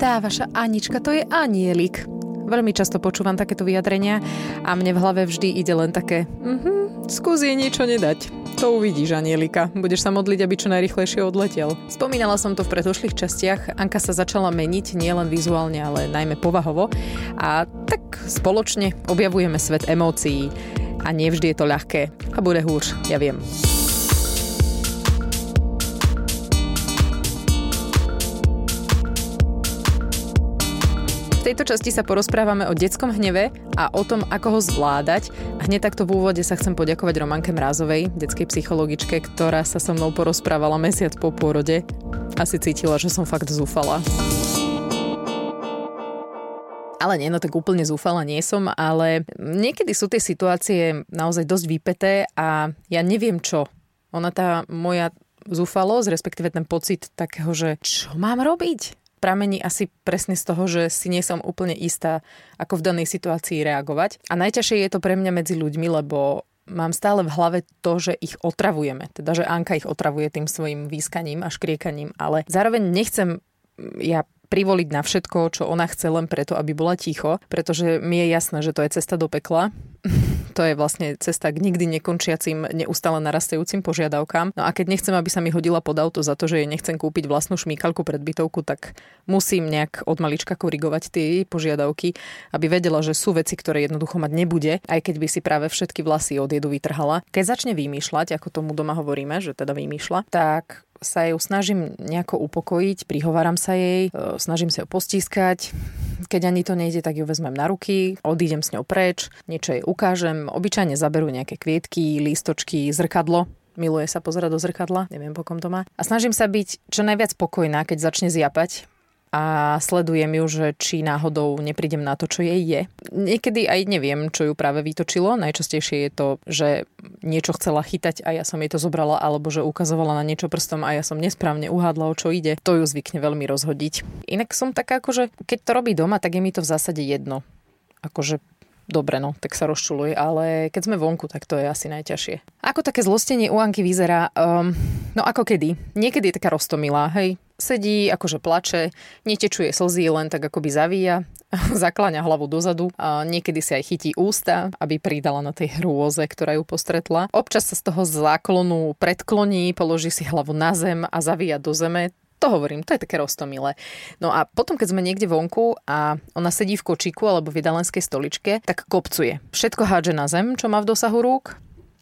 tá vaša Anička, to je anielik. Veľmi často počúvam takéto vyjadrenia a mne v hlave vždy ide len také mhm, skús jej niečo nedať. To uvidíš, Anielika. Budeš sa modliť, aby čo najrychlejšie odletel. Spomínala som to v predošlých častiach. Anka sa začala meniť nielen vizuálne, ale najmä povahovo. A tak spoločne objavujeme svet emócií. A nevždy je to ľahké. A bude húř, ja viem. Tejto časti sa porozprávame o detskom hneve a o tom, ako ho zvládať. A hneď takto v úvode sa chcem poďakovať Romanke Mrázovej, detskej psychologičke, ktorá sa so mnou porozprávala mesiac po pôrode. Asi cítila, že som fakt zúfala. Ale nie, no tak úplne zúfala nie som, ale niekedy sú tie situácie naozaj dosť vypeté a ja neviem čo. Ona tá moja zúfalosť, respektíve ten pocit takého, že čo mám robiť? Pramení asi presne z toho, že si nie som úplne istá, ako v danej situácii reagovať. A najťažšie je to pre mňa medzi ľuďmi, lebo mám stále v hlave to, že ich otravujeme. Teda, že Anka ich otravuje tým svojim výskaním a škriekaním, ale zároveň nechcem ja privoliť na všetko, čo ona chce len preto, aby bola ticho, pretože mi je jasné, že to je cesta do pekla. to je vlastne cesta k nikdy nekončiacim, neustále narastajúcim požiadavkám. No a keď nechcem, aby sa mi hodila pod auto za to, že jej nechcem kúpiť vlastnú šmíkalku pred bytovku, tak musím nejak od malička korigovať tie požiadavky, aby vedela, že sú veci, ktoré jednoducho mať nebude, aj keď by si práve všetky vlasy od jedu vytrhala. Keď začne vymýšľať, ako tomu doma hovoríme, že teda vymýšľa, tak sa ju snažím nejako upokojiť, prihováram sa jej, e, snažím sa ju postískať. Keď ani to nejde, tak ju vezmem na ruky, odídem s ňou preč, niečo jej ukážem, obyčajne zaberú nejaké kvietky, lístočky, zrkadlo, miluje sa pozerať do zrkadla, neviem po kom to má. A snažím sa byť čo najviac spokojná, keď začne zjapať, a sledujem ju, že či náhodou neprídem na to, čo jej je. Niekedy aj neviem, čo ju práve vytočilo. Najčastejšie je to, že niečo chcela chytať a ja som jej to zobrala, alebo že ukazovala na niečo prstom a ja som nesprávne uhádla, o čo ide. To ju zvykne veľmi rozhodiť. Inak som taká, akože keď to robí doma, tak je mi to v zásade jedno. Akože dobre, no, tak sa rozčuluj, ale keď sme vonku, tak to je asi najťažšie. Ako také zlostenie u Anky vyzerá? Um, no ako kedy? Niekedy je taká roztomilá, hej, Sedí, akože plače, netečuje slzy, len tak akoby zavíja, zakláňa hlavu dozadu a niekedy si aj chytí ústa, aby pridala na tej hrôze, ktorá ju postretla. Občas sa z toho záklonu predkloní, položí si hlavu na zem a zavíja do zeme. To hovorím, to je také roztomilé. No a potom, keď sme niekde vonku a ona sedí v kočíku alebo v jedalenskej stoličke, tak kopcuje. Všetko hádže na zem, čo má v dosahu rúk,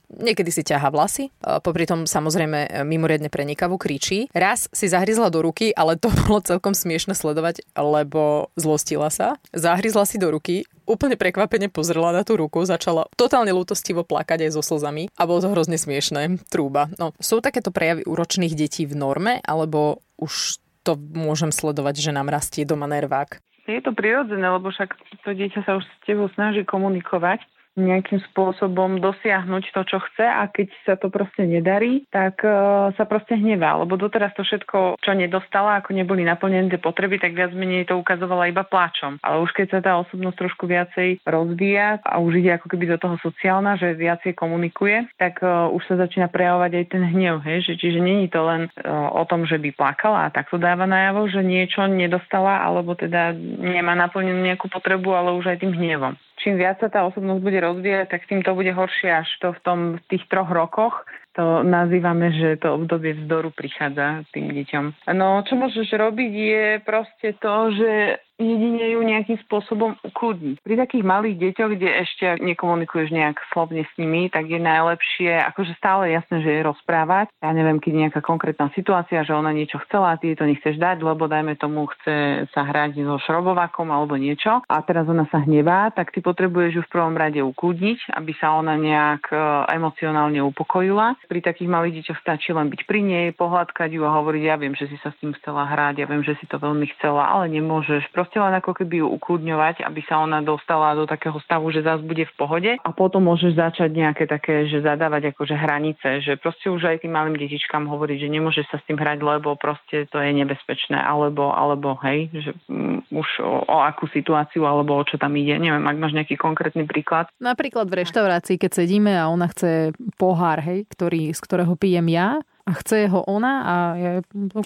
Niekedy si ťaha vlasy, popri tom samozrejme e, mimoriadne prenikavo kričí. Raz si zahryzla do ruky, ale to bolo celkom smiešne sledovať, lebo zlostila sa. Zahryzla si do ruky, úplne prekvapene pozrela na tú ruku, začala totálne ľútostivo plakať aj so slzami a bolo to hrozne smiešné. Trúba. No, sú takéto prejavy úročných detí v norme, alebo už to môžem sledovať, že nám rastie doma nervák? Je to prirodzené, lebo však to dieťa sa už s tebou snaží komunikovať nejakým spôsobom dosiahnuť to, čo chce a keď sa to proste nedarí, tak uh, sa proste hnevá, lebo doteraz to všetko, čo nedostala, ako neboli naplnené tie potreby, tak viac menej to ukazovala iba pláčom. Ale už keď sa tá osobnosť trošku viacej rozvíja a už ide ako keby do toho sociálna, že viacej komunikuje, tak uh, už sa začína prejavovať aj ten hnev, hej? Že, čiže není to len uh, o tom, že by plakala a takto dáva najavo, že niečo nedostala alebo teda nemá naplnenú nejakú potrebu, ale už aj tým hnevom čím viac sa tá osobnosť bude rozvíjať, tak tým to bude horšie až to v, tom, v tých troch rokoch. To nazývame, že to obdobie vzdoru prichádza tým deťom. No, čo môžeš robiť je proste to, že jedine ju nejakým spôsobom ukludniť. Pri takých malých deťoch, kde ešte nekomunikuješ nejak slovne s nimi, tak je najlepšie, akože stále jasné, že je rozprávať. Ja neviem, keď je nejaká konkrétna situácia, že ona niečo chcela a ty to nechceš dať, lebo dajme tomu chce sa hrať so šrobovakom alebo niečo a teraz ona sa hnevá, tak ty potrebuješ ju v prvom rade ukludniť, aby sa ona nejak e, emocionálne upokojila. Pri takých malých deťoch stačí len byť pri nej, pohľadkať ju a hovoriť, ja viem, že si sa s tým chcela hrať, ja viem, že si to veľmi chcela, ale nemôžeš. Proste len ako keby ju ukludňovať, aby sa ona dostala do takého stavu, že zás bude v pohode a potom môžeš začať nejaké také, že zadávať akože hranice, že proste už aj tým malým detičkám hovoriť, že nemôže sa s tým hrať, lebo proste to je nebezpečné, alebo, alebo hej, že um, už o, o akú situáciu, alebo o čo tam ide. Neviem, ak máš nejaký konkrétny príklad. Napríklad v reštaurácii, keď sedíme a ona chce pohár, hej, ktorý, z ktorého pijem ja, a chce ho ona a ja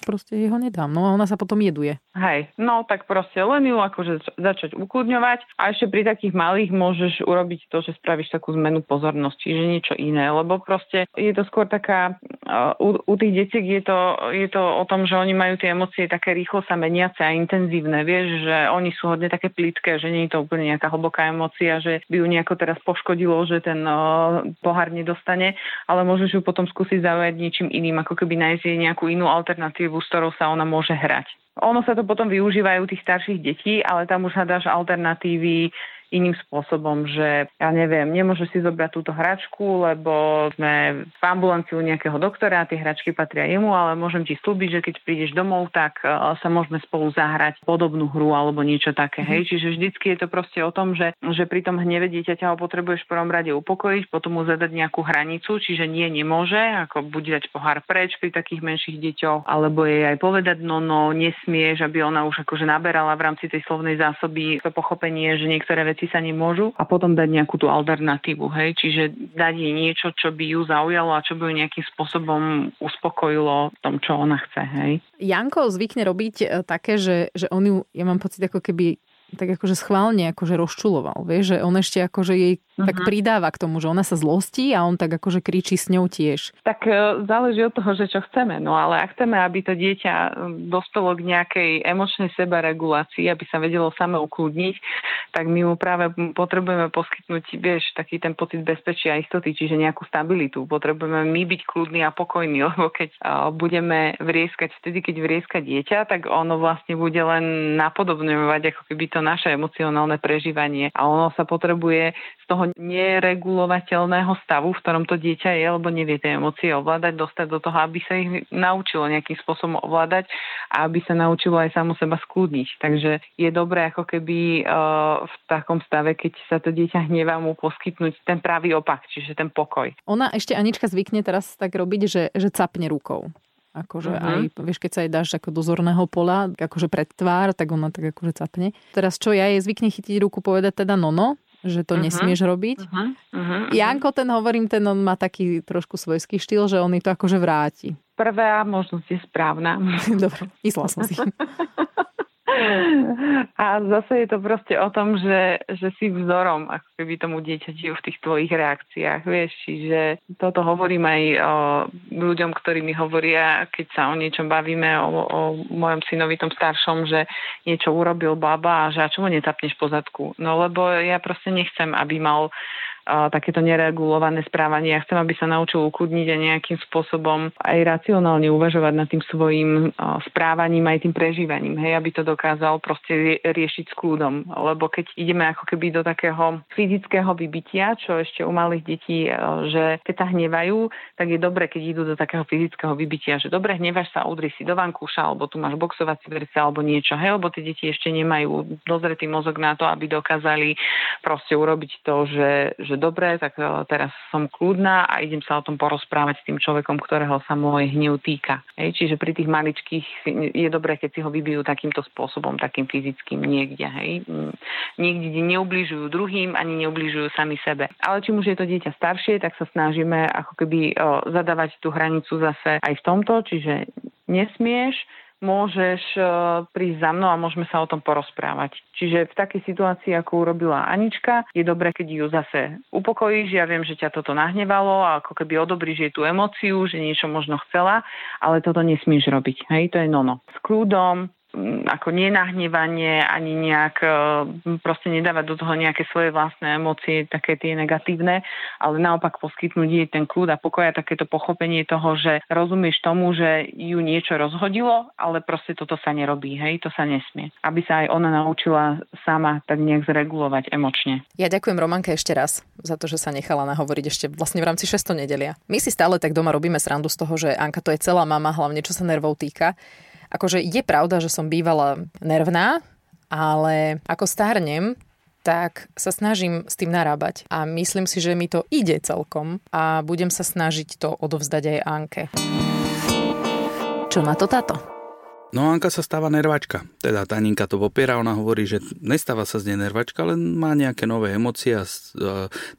proste jeho nedám. No a ona sa potom jeduje. Hej, no tak proste len ju akože začať ukludňovať a ešte pri takých malých môžeš urobiť to, že spravíš takú zmenu pozornosti, že niečo iné, lebo proste je to skôr taká, uh, u, u tých detí je to, je to o tom, že oni majú tie emócie také rýchlo sa meniace a intenzívne, vieš, že oni sú hodne také plítke, že nie je to úplne nejaká hlboká emócia, že by ju nejako teraz poškodilo, že ten uh, pohár nedostane, ale môžeš ju potom skúsiť zaujať niečím iným, ako keby nájsť jej nejakú inú alternatívu, s ktorou sa ona môže hrať. Ono sa to potom využívajú tých starších detí, ale tam už hľadáš alternatívy iným spôsobom, že ja neviem, nemôžeš si zobrať túto hračku, lebo sme v ambulancii u nejakého doktora, tie hračky patria jemu, ale môžem ti slúbiť, že keď prídeš domov, tak e, sa môžeme spolu zahrať podobnú hru alebo niečo také. Hej? Mhm. Čiže vždycky je to proste o tom, že, že pri tom hneve dieťaťa ho potrebuješ v prvom rade upokojiť, potom mu zadať nejakú hranicu, čiže nie nemôže, ako buď dať pohár preč pri takých menších deťoch, alebo jej aj povedať no no, nesmieš, aby ona už akože naberala v rámci tej slovnej zásoby to pochopenie, že niektoré veci veci sa nemôžu a potom dať nejakú tú alternatívu, hej, čiže dať jej niečo, čo by ju zaujalo a čo by ju nejakým spôsobom uspokojilo v tom, čo ona chce, hej. Janko zvykne robiť e, také, že, že on ju, ja mám pocit, ako keby tak akože schválne akože rozčuloval, vieš, že on ešte akože jej uh-huh. tak pridáva k tomu, že ona sa zlostí a on tak akože kričí s ňou tiež. Tak e, záleží od toho, že čo chceme, no ale ak chceme, aby to dieťa e, dospelo k nejakej emočnej sebaregulácii, aby sa vedelo same ukludniť, tak my mu práve potrebujeme poskytnúť, vieš, taký ten pocit bezpečia a istoty, čiže nejakú stabilitu. Potrebujeme my byť kľudní a pokojní, lebo keď budeme vrieskať vtedy, keď vrieska dieťa, tak ono vlastne bude len napodobňovať ako keby to naše emocionálne prežívanie a ono sa potrebuje z toho neregulovateľného stavu, v ktorom to dieťa je, lebo nevie tie emócie ovládať, dostať do toho, aby sa ich naučilo nejakým spôsobom ovládať a aby sa naučilo aj samo seba skľudniť. Takže je dobré ako keby v takom stave, keď sa to dieťa hnevá, mu poskytnúť ten pravý opak, čiže ten pokoj. Ona ešte Anička zvykne teraz tak robiť, že, že capne rukou. Akože uh-huh. aj, vieš, keď sa jej dáš ako do zorného pola, akože pred tvár, tak ona tak akože capne. Teraz čo, ja jej zvykne chytiť ruku, povedať teda nono, že to uh-huh. nesmieš robiť. Uh-huh. Uh-huh. Janko, ten hovorím, ten on má taký trošku svojský štýl, že on to akože vráti. Prvá možnosť je správna. Dobre, myslela som si. A zase je to proste o tom, že, že si vzorom ako keby tomu dieťaťu v tých tvojich reakciách, vieš, čiže toto hovorím aj o ľuďom, ktorí mi hovoria, keď sa o niečom bavíme, o, o mojom synovi tom staršom, že niečo urobil baba a že a čo mu netapneš po zadku? No lebo ja proste nechcem, aby mal takéto neregulované správanie. Ja chcem, aby sa naučil ukludniť a nejakým spôsobom aj racionálne uvažovať nad tým svojim správaním aj tým prežívaním, hej, aby to dokázal proste riešiť s kľudom. Lebo keď ideme ako keby do takého fyzického vybitia, čo ešte u malých detí, že keď sa hnevajú, tak je dobre, keď idú do takého fyzického vybitia, že dobre, hnevaš sa, udri si do vankúša, alebo tu máš boxovací verce, alebo niečo, hej, lebo tie deti ešte nemajú dozretý mozog na to, aby dokázali proste urobiť to, že, že že dobre, tak e, teraz som kľudná a idem sa o tom porozprávať s tým človekom, ktorého sa môj hnev týka. Hej, čiže pri tých maličkých je dobré, keď si ho vybijú takýmto spôsobom, takým fyzickým niekde. Hej. Niekde, kde neubližujú druhým, ani neubližujú sami sebe. Ale čím už je to dieťa staršie, tak sa snažíme ako keby o, e, zadávať tú hranicu zase aj v tomto, čiže nesmieš, môžeš e, prísť za mnou a môžeme sa o tom porozprávať. Čiže v takej situácii, ako urobila Anička, je dobré, keď ju zase upokojíš. Ja viem, že ťa toto nahnevalo a ako keby odobríš jej tú emóciu, že niečo možno chcela, ale toto nesmieš robiť. Hej, to je nono. S kľudom, Mm, ako nenahnevanie, ani nejak e, proste nedávať do toho nejaké svoje vlastné emócie, také tie negatívne, ale naopak poskytnúť jej ten kľud a pokoja takéto pochopenie toho, že rozumieš tomu, že ju niečo rozhodilo, ale proste toto sa nerobí, hej, to sa nesmie. Aby sa aj ona naučila sama tak nejak zregulovať emočne. Ja ďakujem Romanke ešte raz za to, že sa nechala nahovoriť ešte vlastne v rámci 600 nedelia. My si stále tak doma robíme srandu z toho, že Anka to je celá mama, hlavne čo sa nervov týka. Akože je pravda, že som bývala nervná, ale ako starnem, tak sa snažím s tým narábať a myslím si, že mi to ide celkom a budem sa snažiť to odovzdať aj Anke. Čo na to táto? No Anka sa stáva nervačka. Teda Taninka to popiera, ona hovorí, že nestáva sa z nej nervačka, len má nejaké nové emócie a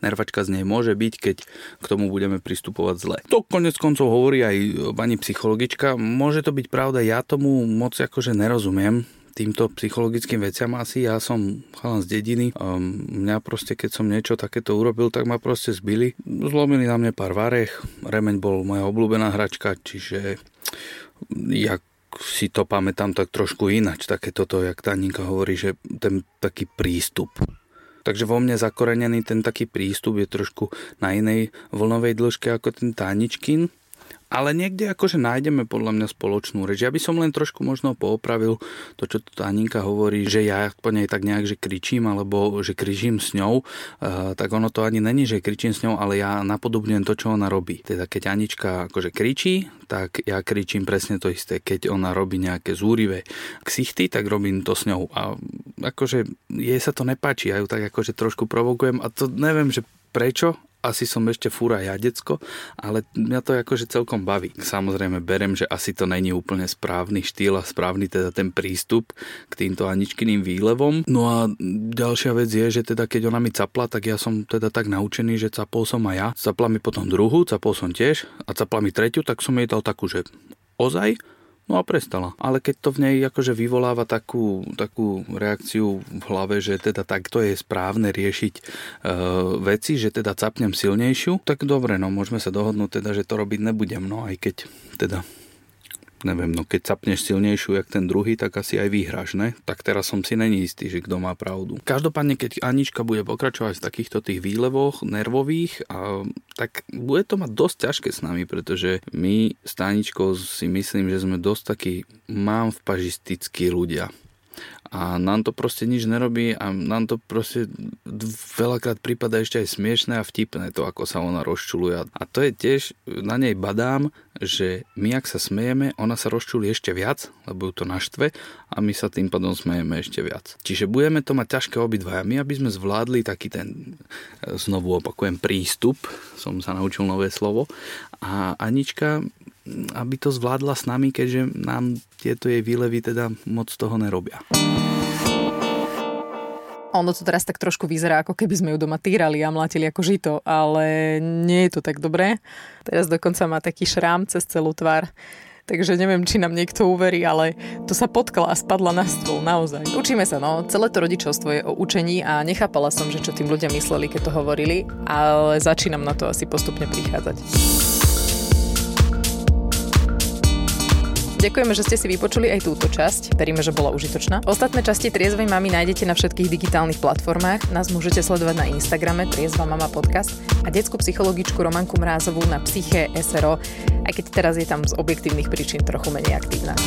nervačka z nej môže byť, keď k tomu budeme pristupovať zle. To konec koncov hovorí aj pani psychologička. Môže to byť pravda, ja tomu moc akože nerozumiem týmto psychologickým veciam asi. Ja som chalan z dediny. Mňa proste, keď som niečo takéto urobil, tak ma proste zbili. Zlomili na mne pár varech. Remeň bol moja obľúbená hračka, čiže ja si to pamätám tak trošku inač, také toto, jak Taninka hovorí, že ten taký prístup. Takže vo mne zakorenený ten taký prístup je trošku na inej vlnovej dĺžke ako ten Taničkin ale niekde akože nájdeme podľa mňa spoločnú reč. Ja by som len trošku možno poopravil to, čo tu Aninka hovorí, že ja po nej tak nejak, že kričím, alebo že križím s ňou, uh, tak ono to ani není, že kričím s ňou, ale ja napodobňujem to, čo ona robí. Teda keď Anička akože kričí, tak ja kričím presne to isté. Keď ona robí nejaké zúrivé ksichty, tak robím to s ňou. A akože jej sa to nepáči, ja ju tak akože trošku provokujem a to neviem, že prečo, asi som ešte fúra ja decko, ale mňa to akože celkom baví. Samozrejme berem, že asi to není úplne správny štýl a správny teda ten prístup k týmto Aničkyným výlevom. No a ďalšia vec je, že teda keď ona mi capla, tak ja som teda tak naučený, že capol som aj ja. Capla mi potom druhú, capol som tiež a capla mi tretiu, tak som jej dal takú, že ozaj No a prestala. Ale keď to v nej akože vyvoláva takú, takú reakciu v hlave, že teda takto je správne riešiť e, veci, že teda capnem silnejšiu, tak dobre, no môžeme sa dohodnúť teda, že to robiť nebudem, no aj keď teda neviem, no keď capneš silnejšiu jak ten druhý, tak asi aj vyhráš, ne? Tak teraz som si není istý, že kto má pravdu. Každopádne, keď Anička bude pokračovať v takýchto tých výlevoch nervových, a, tak bude to mať dosť ťažké s nami, pretože my s Aničkou si myslím, že sme dosť takí mám v pažistickí ľudia a nám to proste nič nerobí a nám to proste veľakrát prípada ešte aj smiešné a vtipné to, ako sa ona rozčuluje. A to je tiež, na nej badám, že my ak sa smejeme, ona sa rozčulí ešte viac, lebo ju to naštve a my sa tým pádom smejeme ešte viac. Čiže budeme to mať ťažké obidvaja. My, aby sme zvládli taký ten, znovu opakujem, prístup, som sa naučil nové slovo, a Anička aby to zvládla s nami, keďže nám tieto jej výlevy teda moc toho nerobia. Ono to teraz tak trošku vyzerá, ako keby sme ju doma týrali a mlátili ako žito, ale nie je to tak dobré. Teraz dokonca má taký šrám cez celú tvár. Takže neviem, či nám niekto uverí, ale to sa potkla a spadla na stôl, naozaj. Učíme sa, no. Celé to rodičovstvo je o učení a nechápala som, že čo tým ľudia mysleli, keď to hovorili, ale začínam na to asi postupne prichádzať. Ďakujeme, že ste si vypočuli aj túto časť. Veríme, že bola užitočná. Ostatné časti Triezvej mamy nájdete na všetkých digitálnych platformách. Nás môžete sledovať na Instagrame Triezva mama podcast a detskú psychologičku Romanku Mrázovú na Psyche SRO, aj keď teraz je tam z objektívnych príčin trochu menej aktívna.